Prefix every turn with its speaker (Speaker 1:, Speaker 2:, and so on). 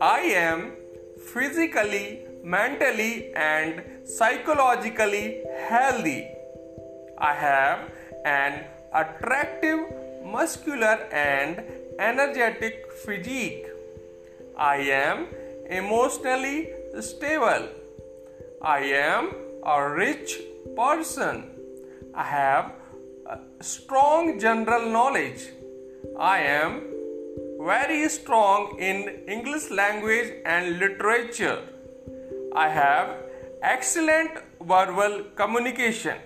Speaker 1: I am physically, mentally, and psychologically healthy. I have an attractive, muscular, and energetic physique. I am emotionally stable. I am a rich person. I have strong general knowledge. I am very strong in English language and literature. I have excellent verbal communication.